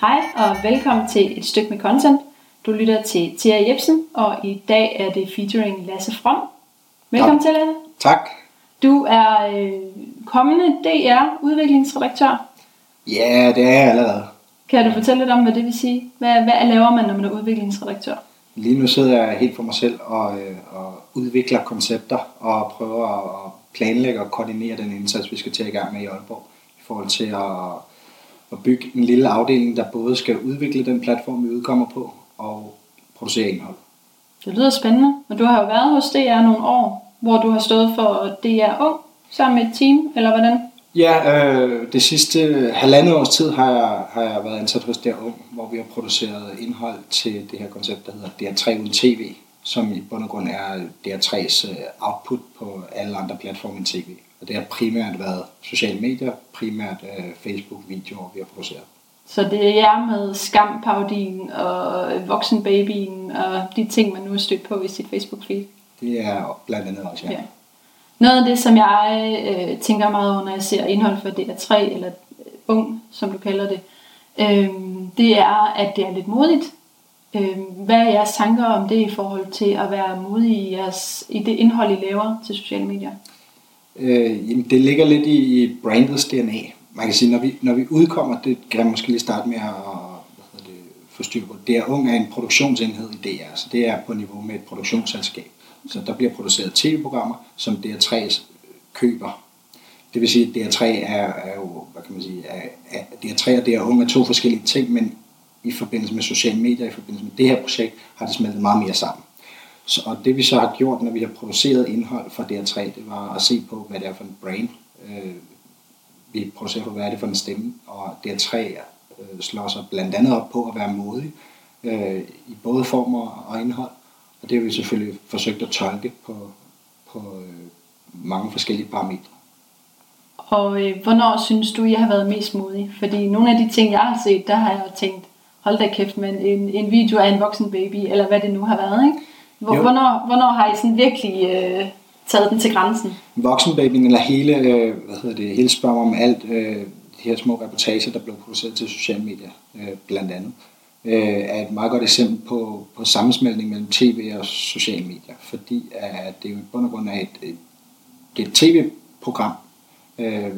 Hej og velkommen til et stykke med content. Du lytter til Thea Jebsen, og i dag er det featuring Lasse From. Velkommen Ja. til, Lasse. Tak. Du er øh, kommende DR-udviklingsredaktør. Ja, det er jeg allerede. Kan du fortælle lidt om, hvad det vil sige? Hvad, hvad laver man, når man er udviklingsredaktør? Lige nu sidder jeg helt for mig selv og, øh, og udvikler koncepter og prøver at planlægge og koordinere den indsats, vi skal til i gang med i Aalborg. I forhold til at, at bygge en lille afdeling, der både skal udvikle den platform, vi udkommer på, og producere indhold. Det lyder spændende, og du har jo været hos DR nogle år, hvor du har stået for DR Ung sammen med et team, eller hvordan? Ja, øh, det sidste halvandet års tid har jeg, har jeg været ansat hos DR Ung, hvor vi har produceret indhold til det her koncept, der hedder DR3 uden TV, som i bund og grund er DR3's øh, output på alle andre platforme end TV. Og det har primært været sociale medier, primært øh, Facebook-videoer, vi har produceret. Så det er med skamparodien og voksenbabyen og de ting, man nu er stødt på i sit Facebook-feed. Det er blandt andet også, ja. Ja. Noget af det, som jeg øh, tænker meget over, når jeg ser indhold for DR3, eller øh, ung, som du kalder det, øh, det er, at det er lidt modigt. Øh, hvad er jeres tanker om det i forhold til at være modig i, jeres, i det indhold, I laver til sociale medier? Øh, jamen, det ligger lidt i, i brandets DNA. Man kan sige, når vi, når vi udkommer, det kan jeg måske lige starte med at hvad det, få styr på. DR Ung er en produktionsenhed i DR, så det er på niveau med et produktionsselskab. Så der bliver produceret tv-programmer, som DR3 køber. Det vil sige, at DR3 er, er jo, hvad kan man sige, er, er, DR3 og DR Ung er to forskellige ting, men i forbindelse med sociale medier, i forbindelse med det her projekt, har det smeltet meget mere sammen. Så, og det vi så har gjort, når vi har produceret indhold for DR3, det var at se på, hvad det er for en brand, øh, vi producerer på, hvad er det for en stemme. Og DR3 øh, slår sig blandt andet op på at være modig øh, i både former og indhold. Og det har vi selvfølgelig forsøgt at tolke på, på øh, mange forskellige parametre. Og øh, hvornår synes du, jeg har været mest modig? Fordi nogle af de ting, jeg har set, der har jeg tænkt, hold da kæft, men en, en video af en voksen baby, eller hvad det nu har været, ikke? Hvor, Jo. hvornår, hvornår har I sådan virkelig øh, taget den til grænsen? Voksenbabyen, eller hele, øh, hvad hedder det, hele spørger om alt, øh, de her små reportager, der blev produceret til sociale medier, øh, blandt andet, øh, er et meget godt eksempel på, på sammensmeltning mellem tv og sociale medier, fordi at det jo i bund og grund er et, et, det et tv-program, øh,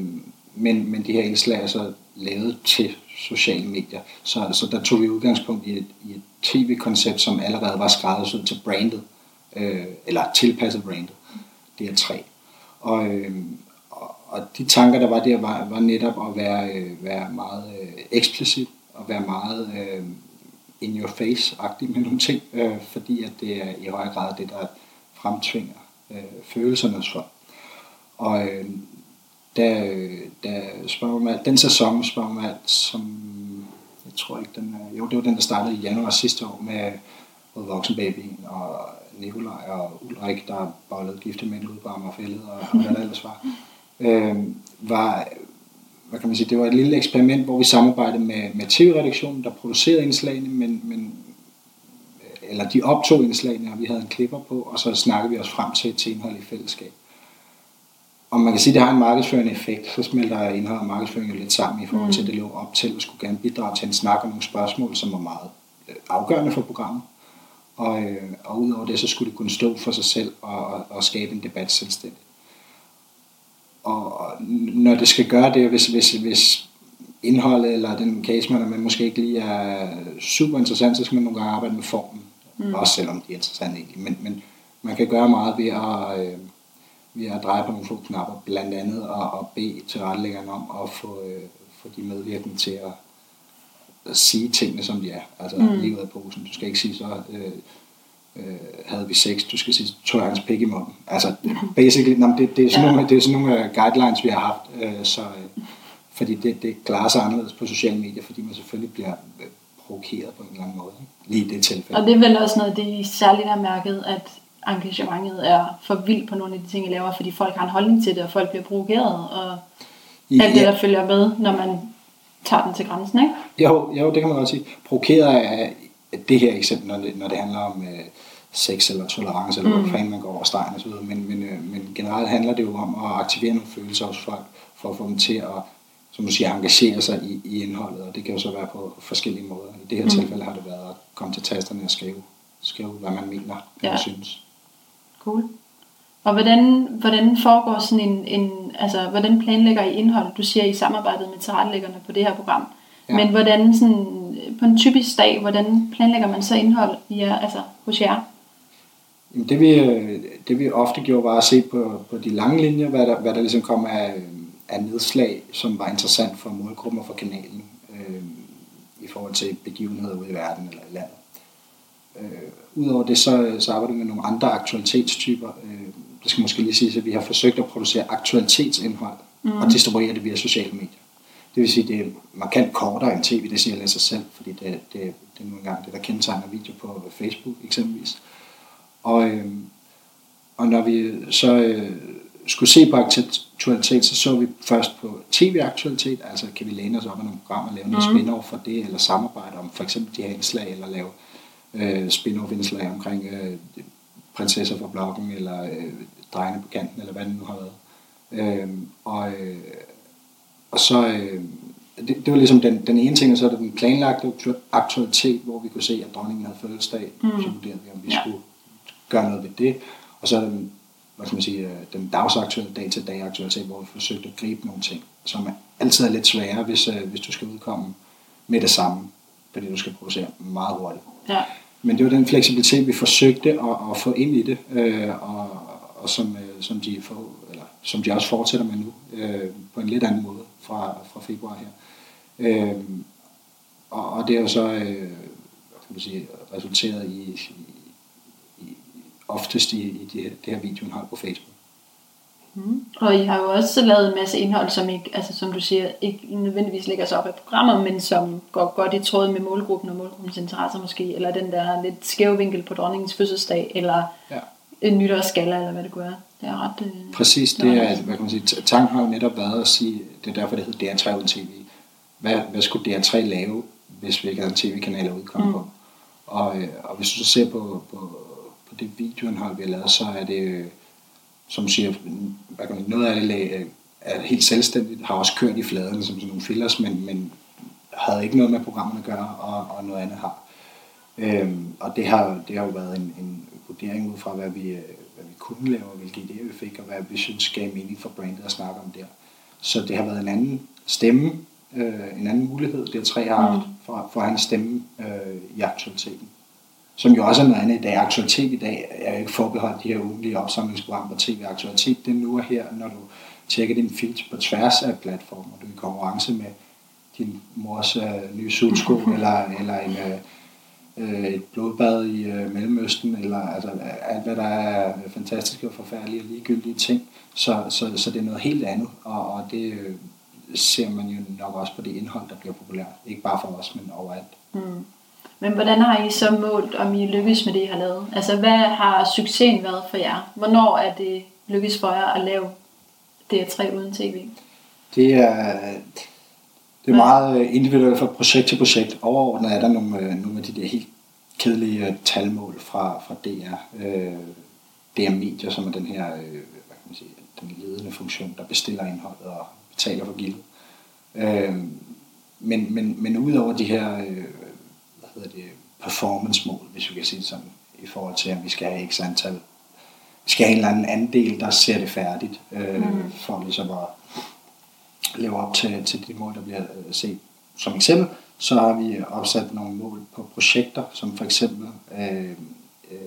men, men de her indslag er så lavet til sociale medier. Så, så der tog vi udgangspunkt i et, i et tv-koncept, som allerede var skræddersyet til brandet, øh, eller tilpasset brandet. Det er tre. Og, øh, og, og de tanker, der var der, var, var netop at være, øh, være meget øh, eksplicit, og være meget øh, in your face-agtig med nogle ting, øh, fordi at det er i høj grad det, der fremtvinger øh, følelserne hos folk. Og øh, der, der spørger den sæson spørger som jeg tror ikke, den er, jo, det var den, der startede i januar sidste år med både Voksenbabyen og Nikolaj og Ulrik, der bollede gifte mænd ud på Amagerfællet og, og hvad der ellers var, øh, var, hvad kan man sige, det var et lille eksperiment, hvor vi samarbejdede med, med tv-redaktionen, der producerede indslagene, men, men eller de optog indslagene, og vi havde en klipper på, og så snakkede vi os frem til et indhold i fællesskab. Og man kan sige, at det har en markedsførende effekt, så smelter indhold og markedsføring lidt sammen i forhold til, at det lå op til, at skulle gerne bidrage til en snak og nogle spørgsmål, som var meget øh, afgørende for programmet. Og, øh, og udover det, så skulle det kunne stå for sig selv og, og, og skabe en debat selvstændigt. Og og når det skal gøre det, hvis, hvis, hvis indholdet eller den case, man, man måske ikke lige er super interessant, så skal man nogle gange arbejde med formen. Mm. Også selvom de er interessante egentlig. Men, men man kan gøre meget ved at, øh, ved at dreje på nogle få knapper, blandt andet og, og bede tilrettelæggeren om at få, øh, få de medvirkende til at, at sige tingene, som de er. Altså mm. lige ud af posen. Du skal ikke sige så, øh, øh, havde vi sex, du skal sige, tog jeg hans pik i munden. Altså, basically, nå, det, det, er sådan Ja. nogle, det er sådan nogle guidelines, vi har haft, øh, så, øh, fordi det, det klarer sig anderledes på sociale medier, fordi man selvfølgelig bliver øh, provokeret på en eller anden måde, ikke? lige i det tilfælde. Og det er vel også noget, det I særligt har mærket, at engagementet er for vildt på nogle af de ting, I laver, fordi folk har en holdning til det, og folk bliver provokeret, og I- alt det, ja. der følger med, når man tager den til grænsen, ikke? Jo, jo, det kan man godt sige. Provokeret af det her eksempel, når det, når det handler om øh, sex eller tolerance, eller mm. hvor fanden man går over stregen osv. Men, men, øh, men generelt handler det jo om at aktivere nogle følelser hos folk, for at få dem til at som du siger, engagere sig i, i indholdet, og det kan jo så være på forskellige måder. I det her mm. tilfælde har det været at komme til tasterne og skrive, skrive hvad man mener, hvad ja. man synes. Cool. Og hvordan, hvordan foregår sådan en, en, altså hvordan planlægger I indhold? Du siger I samarbejdet med tilrettelæggerne på det her program. Ja. Men hvordan sådan, på en typisk dag, hvordan planlægger man så indhold i jer, altså hos jer? Jamen det, vi, det vi ofte gjorde var at se på, på de lange linjer, hvad der, hvad der ligesom kom af, af nedslag, som var interessant for målgruppen og for kanalen øh, i forhold til begivenheder ude i verden eller i landet. Øh, Udover det, så, så arbejder vi med nogle andre aktualitetstyper. Øh, det skal måske lige sige, at vi har forsøgt at producere aktualitetsindhold mm. og distribuere det via sociale medier. Det vil sige, at det er markant kortere end tv, det siger jeg sig selv, fordi det, det, det er nu engang det, der kendetegner video på Facebook eksempelvis. Og, øh, og når vi så øh, skulle se på aktualitet, så så vi først på tv-aktualitet, altså kan vi læne os op af nogle programmer og lave noget mm. spin-off for det, eller samarbejde om for eksempel de her indslag, eller lave øh, spin-off indslag omkring øh, prinsesser fra bloggen, eller øh, drengene på kanten, eller hvad det nu har været. Øh, og, øh, og så, øh, det, det var ligesom den, den ene ting, og så er det den planlagte aktualitet, hvor vi kunne se, at dronningen havde fødselsdag, mm. så vurderede vi, om vi ja. skulle gøre noget ved det. Og så er den, hvad skal man sige, øh, den dagsaktuelle dag-til-dag aktualitet, hvor vi forsøgte at gribe nogle ting, som altid er lidt svære, hvis, øh, hvis du skal udkomme med det samme, fordi du skal producere meget hurtigt. Ja. Men det var den fleksibilitet, vi forsøgte at, at få ind i det, øh, og, og som, øh, som, de får, eller, som de også fortsætter med nu, øh, på en lidt anden måde fra, fra februar her. Øh, og, og det er jo så øh, kan man sige, resulteret i, i, i oftest i, i det, her, det her video, har på Facebook. Mm. Og I har jo også lavet en masse indhold, som ikke, altså som du siger, ikke nødvendigvis lægger sig op af programmer, men som går godt i tråd med målgruppen og målgruppens interesser måske, eller den der lidt skæve vinkel på dronningens fødselsdag, eller ja. en nytårsskala, eller hvad det kunne være. Det er ret... Øh, Præcis, det er, hvad kan man sige, tanken har jo netop været at sige, det er derfor, det hedder DR3 uden TV. Hvad, hvad skulle DR3 lave, hvis vi ikke havde en tv-kanal at udkomme mm. på? Og, øh, og hvis du så ser på, på, på det videoindhold, vi har lavet, så er det som siger, hvad kan man, noget af det er helt selvstændigt, har også kørt i fladerne som sådan nogle fillers, men, men havde ikke noget med programmet at gøre, og, og noget andet har. Øhm, og det har, det har jo været en, en vurdering ud fra, hvad vi, hvad vi kunne lave, og hvilke idéer vi fik, og hvad vi synes gav mening for brandet at snakke om der. Så det har været en anden stemme, øh, en anden mulighed, det tre har haft, mm. for, for en stemme øh, i aktualiteten som jo også er noget andet i dag. Aktualitet i dag er jo ikke forbeholdt de her ugenlige opsamlingsprogrammer på tv. Aktualitet, det er nu og her, når du tjekker din feed på tværs af platformer. Du er i konkurrence med din mors øh, nye sudsko, eller, eller en, øh, et blodbad i øh, Mellemøsten, eller altså, alt hvad der er fantastiske og forfærdelige og ligegyldige ting. Så, så, så det er noget helt andet, og, og det øh, ser man jo nok også på det indhold, der bliver populært. Ikke bare for os, men overalt. Mm. Men hvordan har I så målt, om I lykkes med det, I har lavet? Altså, hvad har succesen været for jer? Hvornår er det lykkes for jer at lave DR3 uden tv? Det er, det er meget individuelt fra projekt til projekt. Overordnet er der nogle, øh, nogle af de der helt kedelige øh, talmål fra, fra DR. Øh, DR Media, som er den her hvad kan man sige, den ledende funktion, der bestiller indholdet og betaler for gildet. men, men, men udover de her hedder det, performance-mål, hvis vi kan sige det sådan, i forhold til, at vi skal have x antal, vi skal have en eller anden andel, der ser det færdigt, øh, mm. for ligesom at leve op til, til de mål, der bliver øh, set. Som eksempel, så har vi opsat nogle mål på projekter, som for eksempel, øh, øh,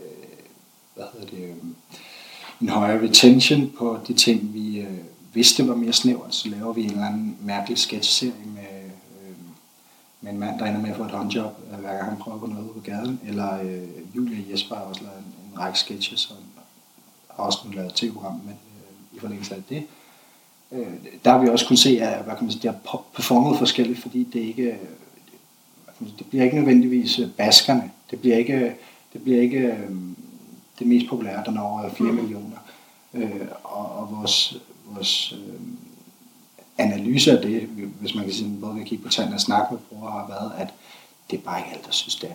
hvad hedder det, øh, en højere retention på de ting, vi øh, vidste var mere snævert, så laver vi en eller anden mærkelig sketch-serie med med en mand, der ender med at få et håndjob, øh, hver gang han prøver at gå noget på gaden. Eller øh, Julia Jesper har også lavet en, en række sketches, og har også nu lavet tv-program med, øh, i forlængelse af det. Øh, der har vi også kunnet se, at hvad kan man sige, det har performet forskelligt, fordi det ikke øh, det bliver ikke nødvendigvis øh, baskerne. Det bliver ikke, det bliver ikke øh, det mest populære, der når over 4 mm. millioner. Øh, og, og vores, vores øh, analyse af det, hvis man kan sige, både vi kigge på tallene og snakke med brugere, har været, at det er bare ikke alt, der synes, det er,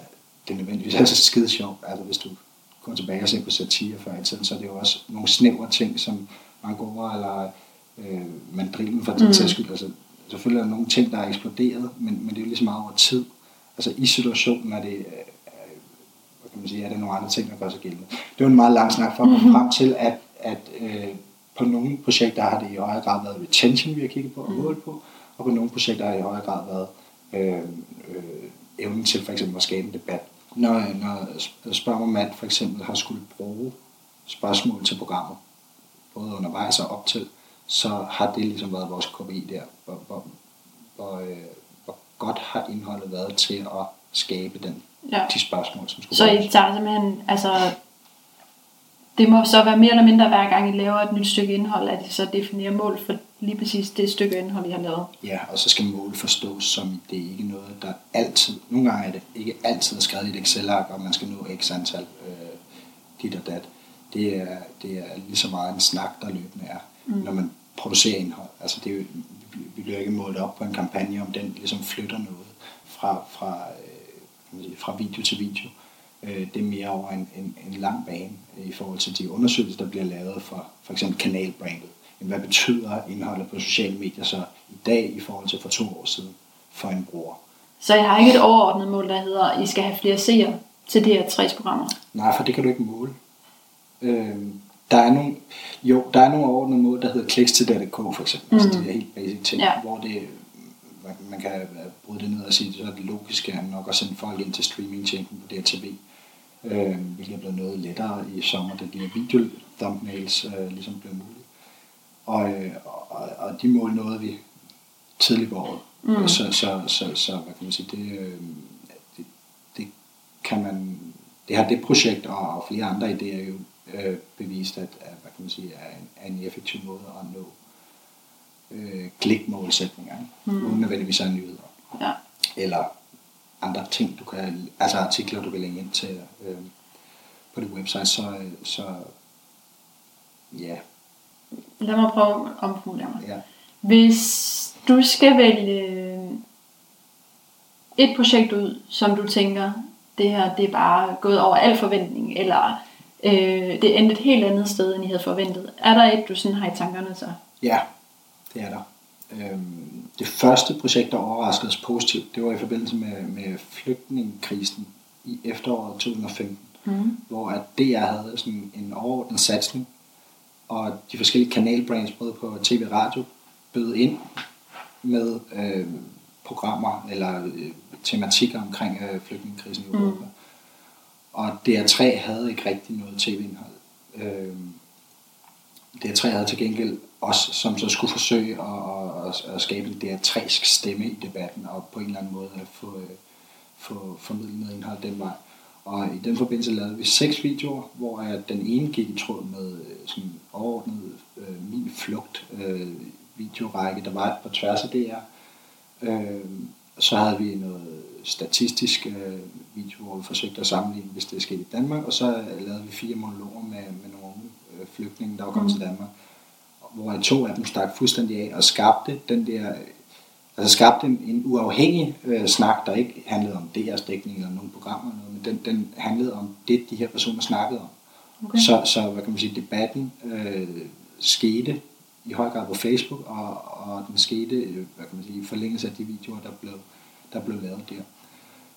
det er nødvendigvis er så skide sjovt. Altså hvis du går tilbage og ser på satire før i tiden, så er det jo også nogle snævre ting, som man går over, eller øh, mandrilen for den mm. sags skyld. Altså, selvfølgelig er der nogle ting, der er eksploderet, men, men det er jo ligesom meget over tid. Altså i situationen er det, øh, hvad kan man sige, er der nogle andre ting, der gør sig gældende. Det var en meget lang snak for at komme frem til, at, at øh, på nogle projekter har det i højere grad været retention, vi har kigget på og målt på, og på nogle projekter har det i højere grad været øh, øh, evnen til for eksempel at skabe en debat. Når, når mig, Matt for eksempel har skulle bruge spørgsmål til programmet, både undervejs og op til, så har det ligesom været vores KPI der. Hvor, hvor, hvor, øh, hvor godt har indholdet været til at skabe den, Ja. de spørgsmål, som skulle Så bruges. I tager simpelthen, altså, det må så være mere eller mindre hver gang I laver et nyt stykke indhold, at I så definerer mål for lige præcis det stykke indhold, I har lavet. Ja, og så skal mål forstås som, det er ikke noget, der altid, nogle gange er det ikke altid er skrevet i et Excel-ark, og man skal nå x antal øh, dit og dat. Det er, det er lige så meget en snak, der løbende er, mm. når man producerer indhold. Altså det er jo, vi- bliver ikke målt op på en kampagne, om den ligesom flytter noget fra, fra, øh, fra video til video. Øh, det er mere over en, en, en lang bane øh, i forhold til de undersøgelser, der bliver lavet for for eksempel kanalbrandet. Hvad betyder indholdet på sociale medier så i dag i forhold til for to år siden for en bruger? Så jeg har ikke et overordnet mål, der hedder, at I skal have flere seere til det her tre programmer. Nej, for det kan du ikke måle. Øh, der er nogle, jo, der er nogle overordnede mål, der hedder kliks til DK for eksempel. Mm. Altså de der helt basic ting, Ja. hvor det, man, man kan bryde det ned og sige, så er det logisk at nok at sende folk ind til streamingtjenesten på DRTV. Øh, hvilket er blevet noget lettere i sommer, da de her video thumbnails øh, ligesom blev mulige. Og, øh, og, og de mål nåede vi tidligt på året. Mm. Så, så, så, så, hvad kan man sige, det, øh, det, det kan man, det har det projekt og, og flere andre idéer jo øh, bevist, at, at hvad kan man sige, er en, er en effektiv måde at nå øh, klikmålsætninger, mm. uden nødvendigvis have nyheder. Ja. Eller andre ting, du kan, altså artikler, du kan lægge ind til øh, på dit website, så, øh, så ja, Lad mig prøve at omformulere mig. ja. Hvis du skal vælge et projekt ud, som du tænker, det her det er bare gået over al forventning, eller øh, det endte et helt andet sted, end I havde forventet. Er der et, du sådan har i tankerne så? Ja, det er der. Øhm, det første projekt, der overraskede os positivt, det var i forbindelse med, med flygtningekrisen i efteråret 2015, Mm. hvor at DR havde sådan en overordnet satsning, og de forskellige kanalbrands, både på tv og radio, bød ind med øh, programmer eller øh, tematikker omkring øh, flygtningekrisen i Europa. Mm. Og DR3 havde ikke rigtig noget tv-indhold. Øh, DR3 havde til gengæld os, som så skulle forsøge at, at, at skabe en DR3'sk stemme i debatten, og på en eller anden måde at få, øh, få formidlet noget indhold den vej. Og i den forbindelse lavede vi seks videoer, hvor at den ene gik i tråd med øh, sådan overordnet øh, min flugt øh, videorække, der var på tværs af DR. Øh, så havde vi noget statistisk øh, video, hvor vi forsøgte at sammenligne, hvis det skete i Danmark, og så lavede vi fire monologer med, med nogle flygtninge, der var kommet mm. til Danmark, hvor to af dem stak fuldstændig af og skabte den der, altså skabte en, en uafhængig øh, snak, der ikke handlede om DR's dækning eller nogle programmer, eller noget, men den, den handlede om det, de her personer snakkede om. Okay. Så, så hvad kan man sige, debatten øh, skete i høj grad på Facebook, og, og den skete øh, hvad kan man sige, i forlængelse af de videoer, der blev, der blev lavet der.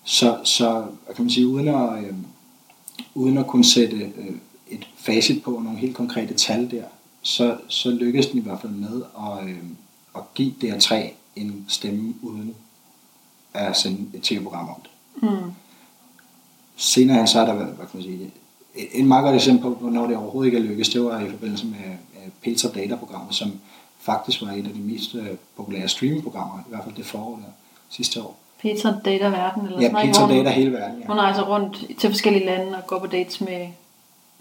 Så, så hvad kan man sige, uden at, øh, uden at kunne sætte øh, et facit på nogle helt konkrete tal der, så, så lykkedes den i hvert fald med at, øh, at give DR3 en stemme uden at sende et tv-program om det. Mm. Senere hen så er der, hvad kan man sige, et meget godt eksempel på, hvornår det overhovedet ikke er lykkedes, det var i forbindelse med Peter Data-programmet, som faktisk var et af de mest øh, populære streamingprogrammer, i hvert fald det forår der, sidste år. Peter dater verden, eller Ja, sådan. Peter Data hele verden, ja. Hun rejser rundt til forskellige lande og går på dates med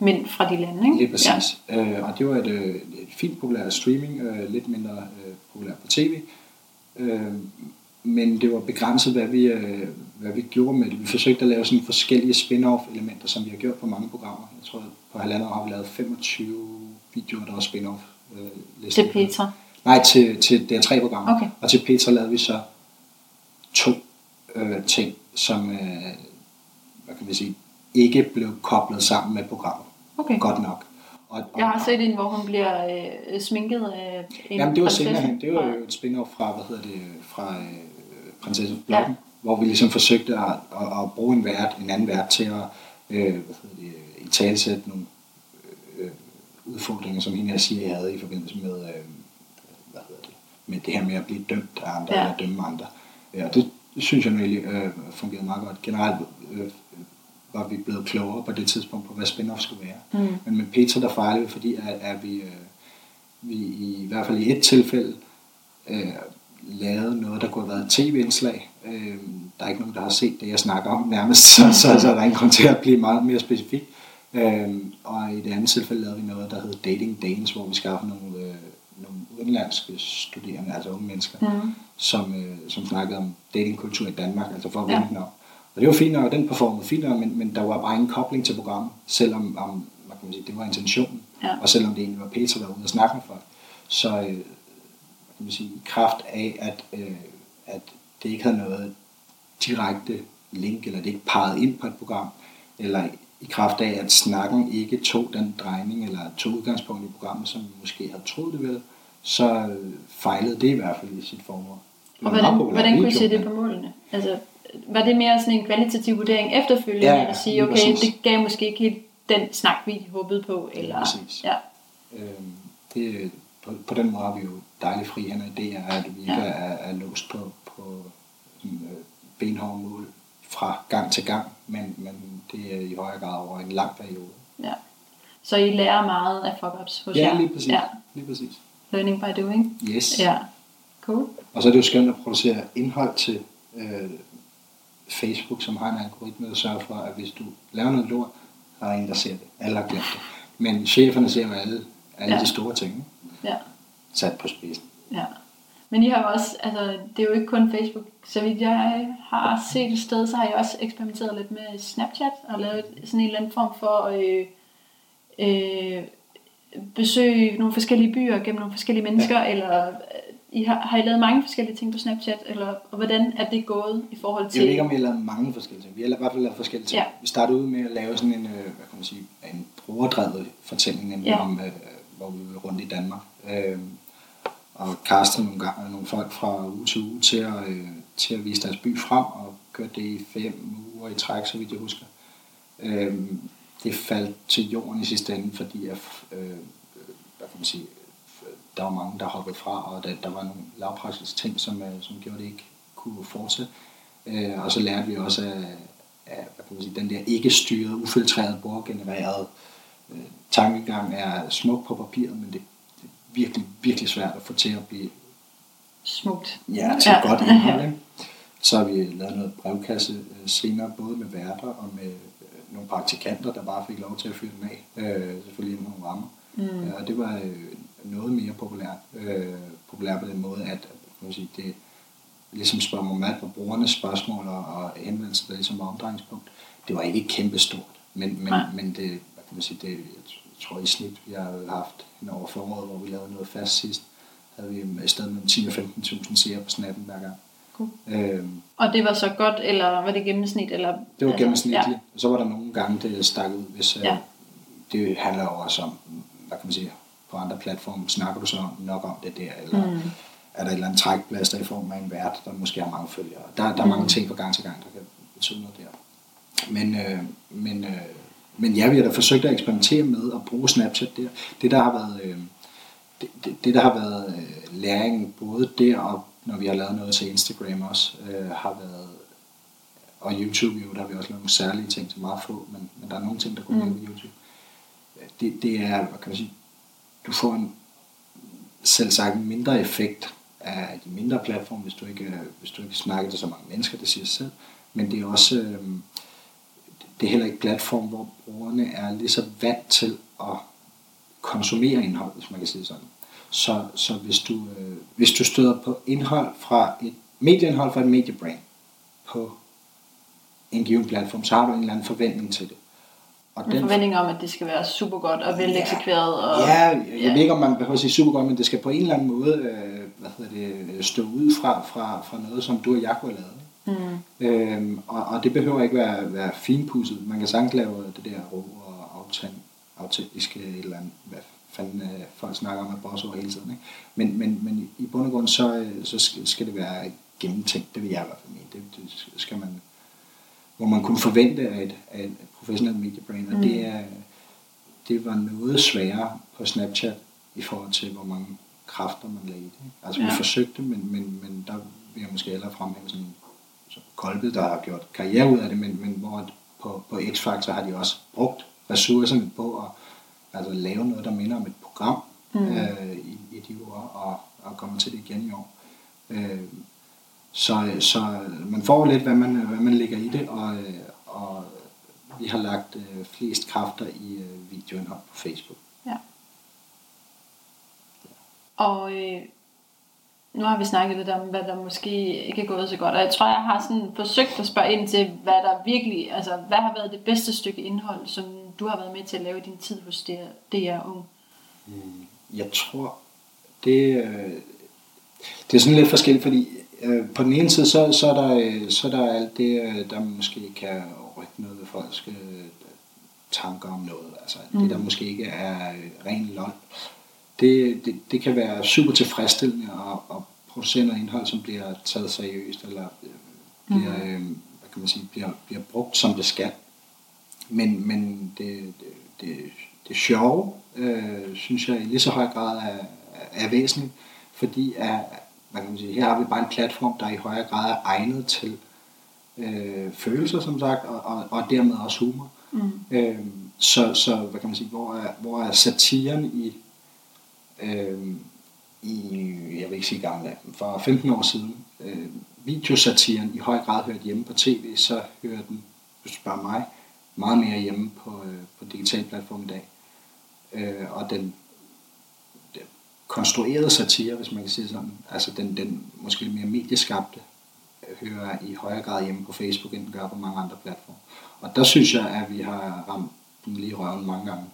mænd fra de lande, ikke? Lige præcis. Ja. Øh, og det var et, øh, et fint populært streaming, øh, lidt mindre øh, populært på tv. Øh, men det var begrænset, hvad vi, øh, hvad vi gjorde med det. Vi forsøgte at lave sådan forskellige spin-off elementer, som vi har gjort på mange programmer. Jeg tror, at på halvandet år har vi lavet 25 videoer, der var spin-off. Øh. Til Petra. Nej, til, til DR3-programmer. Okay. Og til Petra lavede vi så to øh, ting, som øh, hvad kan vi sige, ikke blev koblet sammen med programmet Okay. godt nok. Og, Jeg har set en, hvor hun bliver øh, sminket af en Jamen, det var prinsesse. senere hen. Det var jo et spin-off fra, hvad hedder det, fra øh, Prinsesse Blokken, ja. hvor vi ligesom forsøgte at, at, at bruge en vært, en anden vært til at øh, hvad hedder det, i talsætte nogle øh, udfordringer, som hende her siger, jeg havde i forbindelse med, øh, hvad hedder det, med det her med at blive dømt af andre, Ja. ja. eller dømme andre. Ja, og det, det synes jeg nu egentlig øh, fungerede meget godt. Generelt øh, var vi blevet klogere på det tidspunkt på, hvad spin-off skulle være. Mm. Men med Petra, der fejlede vi, fordi at, at vi, øh, vi i, i hvert fald i et tilfælde øh, lavede noget, der kunne have været et tv-indslag. Øh, der er ikke nogen, der har set det, jeg snakker om nærmest, så, så, så der er ingen grund til at blive meget mere specifik. Øh, og i det andet tilfælde lavede vi noget, der hed Dating Danes, hvor vi skaffede nogle, øh, nogle udenlandske studerende, altså unge mennesker, Mm. som, øh, som snakkede om datingkultur i Danmark, altså for at Ja. vende den op. Og det var fint nok, og den performede fint nok, men, men der var bare ingen kobling til programmet, selvom om, hvad kan man sige, det var intentionen, Ja. og selvom det egentlig var Peter, der var ude og snakke med folk. Så øh, kan man sige, kraft af, at, øh, at det ikke havde noget direkte link, eller det ikke pegede ind på et program, eller i kraft af, at snakken ikke tog den drejning, eller tog udgangspunkt i programmet, som vi måske havde troet det ville, så øh, fejlede det i hvert fald i sit formål. Og hvordan, hvordan kunne I se det på målene? Altså, var det mere sådan en kvalitativ vurdering efterfølgende, Ja, ja, ja, at sige, okay, præcis. det gav måske ikke helt den snak, vi håbede på, eller... præcis. Ja, Øhm, det, på, på den måde har vi jo dejligt fri hænder i det, at vi ikke Ja. er, er låst på, på sådan, øh, benhårde mål fra gang til gang, men, men det er i højere grad over en lang periode. ja. Så I lærer meget af fuck-ups hos Ja, jer? lige præcis. Ja, Lige præcis. learning by doing. Yes. Ja, cool. Og så er det jo skønt at producere indhold til øh, Facebook, som har en algoritme, der sørger for, at hvis du laver noget lort, så er der en, der ser det. Alle har glemt det. Men cheferne ser jo alle, alle Ja. de store ting? Ja, sat på spidsen. ja. Men I har også, altså, det er jo ikke kun Facebook. Så vidt jeg har set et sted, så har jeg også eksperimenteret lidt med Snapchat og lavet sådan en eller anden form for øh, øh, besøg nogle forskellige byer gennem nogle forskellige mennesker, ja. eller I har, har I lavet mange forskellige ting på Snapchat, eller og hvordan er det gået i forhold til... Jeg ved ikke, om vi har lavet mange forskellige ting. Vi har i hvert fald lavet forskellige ting. Ja. Vi startede ud med at lave sådan en, øh, hvad kan man sige, en brugerdrevet fortælling, nemlig Ja. om, øh, hvor vi var rundt i Danmark. Øh, og kastede nogle, gange, nogle folk fra uge til uge til at, øh, til at vise deres by frem, og kørte det i fem uger i træk, så vidt jeg husker. Øh, det faldt til jorden i sidste ende, fordi at, øh, hvad kan man sige, der var mange, der hoppede fra, og der, der var nogle lavpraktiske ting, som, øh, som gjorde, det ikke kunne fortsætte. Øh, og så lærte vi også af, af hvad kan man sige, den der ikke styret, ufiltreret, brugergenereret øh, tankegang er smuk på papiret, men det, det er virkelig, virkelig svært at få til at blive Smukt. ja, til Ja. godt indhold. ikke? Så har vi lavet noget brevkasse øh, senere, både med værter og med øh, nogle praktikanter, der bare fik lov til at fyre dem af. Øh, selvfølgelig inden nogle rammer. Mm. Øh, og det var øh, noget mere populært. Øh, populært på den måde, at kan man sige, det ligesom spørger om alt på brugernes spørgsmål og, og henvendelser, der ligesom var omdrejningspunkt. Det var ikke kæmpestort, men, men, Nej. men det, hvad kan man sige, det, jeg tror i snit, vi har haft en over foråret, hvor vi lavede noget fast sidst, havde vi i stedet mellem 10 og 15.000 seere på snappen hver gang. Cool. Øhm, Og det var så godt, eller var det gennemsnit? Eller, det var altså, gennemsnitligt. Og så var der nogle gange, det stak ud, hvis øh, Ja. det handler jo også om, hvad kan man sige, på andre platforme, snakker du så nok om det der, eller Mm. er der et eller andet trækplaster i form af en vært, der måske har mange følgere. Der, der er mange Mm. ting fra gang til gang, der kan betyde noget der. Men, øh, men, øh, men ja, vi har da forsøgt at eksperimentere med at bruge Snapchat der. Det, der har været, øh, det, det, det, der har været øh, læringen både der og når vi har lavet noget til Instagram også, øh, har været og YouTube jo, der har vi også lavet nogle særlige ting til meget få, men, men der er nogle ting, der kunne Mm. mm. på YouTube. Det, det er, hvad kan man sige, du får en selv sagt mindre effekt af de mindre platforme, hvis du ikke, hvis du ikke snakker til så mange mennesker, det siger sig selv. Men det er også, øh, det er heller ikke platform, hvor brugerne er lige så vant til at konsumere indhold, hvis man kan sige sådan. Så, så hvis, du, øh, hvis du støder på indhold fra et medieindhold fra et mediebrand på en given platform, så har du en eller anden forventning til det. Og En forventning om, at det skal være super godt og vel Ja. eksekveret. Og, Ja, jeg, jeg ved ikke, om man behøver at sige super godt, men det skal på en eller anden måde øh, hvad hedder det, stå ud fra, fra, fra noget, som du og jeg kunne have lavet. Mm. Øhm, og, og det behøver ikke være, være finpudset. Man kan sagtens lave det der rå og autentiske et eller andet, hvad fanden øh, folk snakker om at bossord hele tiden. Ikke? Men, men, men i bund og grund, så, øh, så skal, skal det være gennemtænkt, det vil jeg i hvert fald mene. Det, det skal man, hvor man kunne forvente af et, af et professionelt mediebrand, og mm. det, er, det var noget sværere på Snapchat i forhold til, hvor mange kræfter man lagde i det. Altså ja. vi forsøgte, men, men, men der vil jeg måske hellere fremhæve sådan så Kolbet, der har gjort karriere ud af det, men, men hvor på, på X-Factor har de også brugt ressourcerne på at altså, lave noget, der minder om et program mm. øh, i, i de år, og, og kommer til det igen i år. Øh, så, så man får lidt, hvad man, hvad man lægger i det, og, og vi har lagt øh, flest kræfter i øh, videoindhold på Facebook. Ja. Og øh, nu har vi snakket lidt om, hvad der måske ikke er gået så godt, og jeg tror, jeg har sådan forsøgt at spørge ind til, hvad der virkelig, altså hvad har været det bedste stykke indhold, som du har været med til at lave i din tid hos DR Ung? Mm, jeg tror, det, øh, det er sådan lidt forskelligt, fordi øh, på den ene side, så, så, er der, øh, så er der alt det, der måske kan rykke noget ved folks tanker om noget. Altså mm. det, der måske ikke er ren lol det, det, det kan være super tilfredsstillende at, at producere noget indhold, som bliver taget seriøst, eller øh, bliver, mm. øh, hvad kan man sige, bliver, bliver brugt som det skal. Men, men det, det, det, det sjove, øh, synes jeg i lige så høj grad er, er væsentligt, fordi at, hvad kan man sige, her har vi bare en platform, der i højere grad er egnet til øh, følelser, som sagt, og, og, og dermed også humor. Mm. Øh, så, så, hvad kan man sige, hvor er, hvor er satiren i øh, i, jeg vil ikke sige gamle, for 15 år siden, øh, videosatiren i høj grad hørt hjemme på tv, så hører den, hvis du spørger mig, meget mere hjemme på, øh, på digital platform i dag. Øh, og den, den konstruerede satire, hvis man kan sige sådan, altså den, den måske mere medieskabte, hører i højere grad hjemme på Facebook, end den gør på mange andre platforme. Og der synes jeg, at vi har ramt den lige røven mange gange.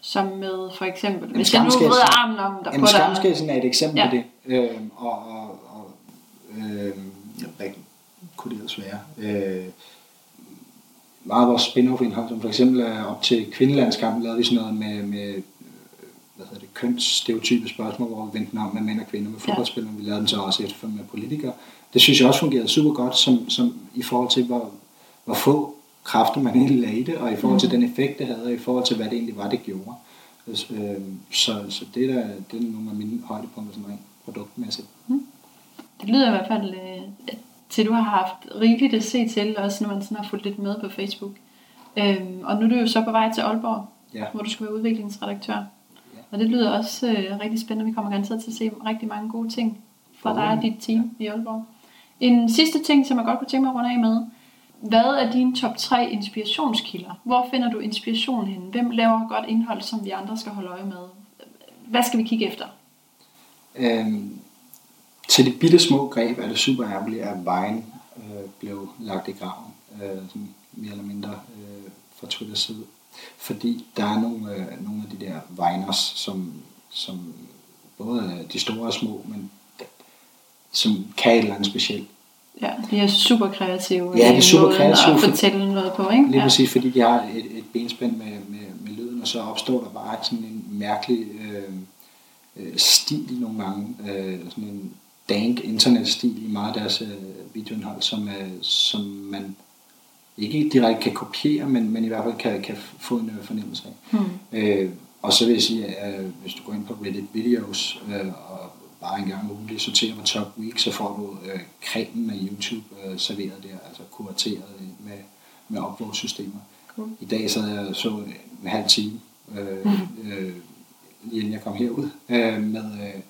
Som med for eksempel, hvis jeg nu vrider armen om der på dig. er et eksempel ja. på det. Øh, og, og, og øh, hvad kunne det ellers være? Øh, meget af vores spin-off indhold, som for eksempel er op til kvindelandskampen, lavede vi sådan noget med, med hvad hedder det, kønsstereotype spørgsmål, hvor vi vendte om med mænd og kvinder med fodboldspillere. Ja. Vi lavede den så også efter med politikere. Det synes jeg også fungerede super godt, som, som i forhold til, hvor, hvor få kræfter man egentlig lagde det, og i forhold til mm. den effekt, det havde, og i forhold til, hvad det egentlig var, det gjorde. Så, øh, så, så det, er, det er nogle af mine højdepunkter sådan rent produktmæssigt. Mm. Det lyder i hvert fald øh, til, du har haft rigeligt at se til, også når man sådan har fulgt lidt med på Facebook. Øhm, og nu er du jo så på vej til Aalborg, ja. hvor du skal være udviklingsredaktør. Og det lyder også øh, rigtig spændende. Vi kommer garanteret til at se rigtig mange gode ting fra dig og dit team ja. i Aalborg. En sidste ting, som jeg godt kunne tænke mig at runde af med, hvad er dine top 3 inspirationskilder? Hvor finder du inspiration henne? Hvem laver godt indhold, som vi andre skal holde øje med? Hvad skal vi kigge efter? Øhm, til de bitte små greb er det super ærgerligt, at vejen øh, blev lagt i graven, øh, mere eller mindre øh, fra Twitter side. Fordi der er nogle, øh, nogle af de der viners, som, som både de store og små, men som kan et eller andet specielt. Ja, de er super kreative. Ja, de er super kreative. At fortælle noget på, ikke? Lige ja. præcis, fordi de har et, et benspænd med, med, med lyden, og så opstår der bare sådan en mærkelig øh, øh, stil nogle gange. Øh, sådan en dank internetstil i meget af deres øh, videoindhold, som, øh, som man ikke direkte kan kopiere, men, men i hvert fald kan, kan få en øh, fornemmelse af. Hmm. Øh, og så vil jeg sige, at øh, hvis du går ind på Reddit Videos øh, og bare en gang ugenlig sorterer med Top Week, så får du øh, kremen af YouTube øh, serveret der, altså kurateret med, med upload-systemer. Cool. I dag så jeg så en halv time, øh, mm. øh, lige inden jeg kom herud, øh, med øh,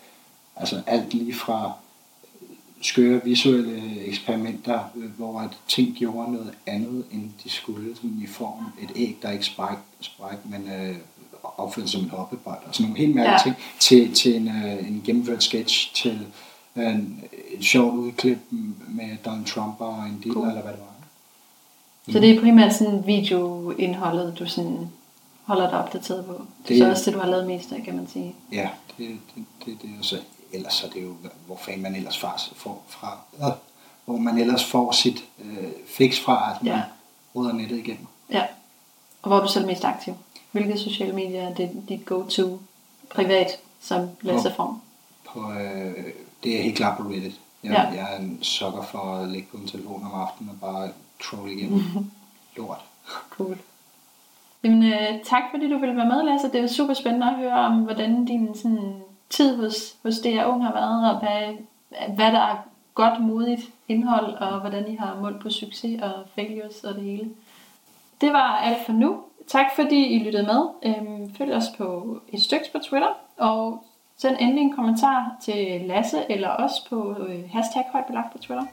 altså alt lige fra skøre visuelle eksperimenter, øh, hvor at ting gjorde noget andet, end de skulle, sådan i form et æg, der ikke spræk, spræk men øh, opført som en hoppebold og sådan nogle helt mærkelige ja. ting, til, til en, uh, en gennemført sketch, til en, et sjovt udklip med Donald Trump og en deal, cool. eller hvad det var. Mm. Så det er primært sådan videoindholdet, du sådan holder dig opdateret på. Det, det er så også det, du har lavet mest af, kan man sige. Ja, det, det, det, det er så ellers er det jo, hvor fanden man ellers får fra, øh, hvor man ellers får sit øh, fix fra, at man ja. råder nettet igennem. Ja, og hvor er du selv mest aktiv? Hvilke sociale medier er det dit go-to privat som læserform? På, øh, det er helt klart på Reddit. Jeg, Ja. jeg er en sokker for at ligge på min telefon om aftenen og bare troll igennem lort. Cool. Jamen, øh, tak fordi du ville være med, Lasse. Det er jo super spændende at høre om, hvordan din sådan, tid hos, hos DR Ung har været, og hvad, hvad der er godt, modigt indhold, og hvordan I har målt på succes og failures og det hele. Det var alt for nu. Tak fordi I lyttede med. Øhm, følg os på et stykke på Twitter, og send endelig en kommentar til Lasse eller os på øh, hashtag højt belagt på Twitter.